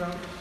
Road.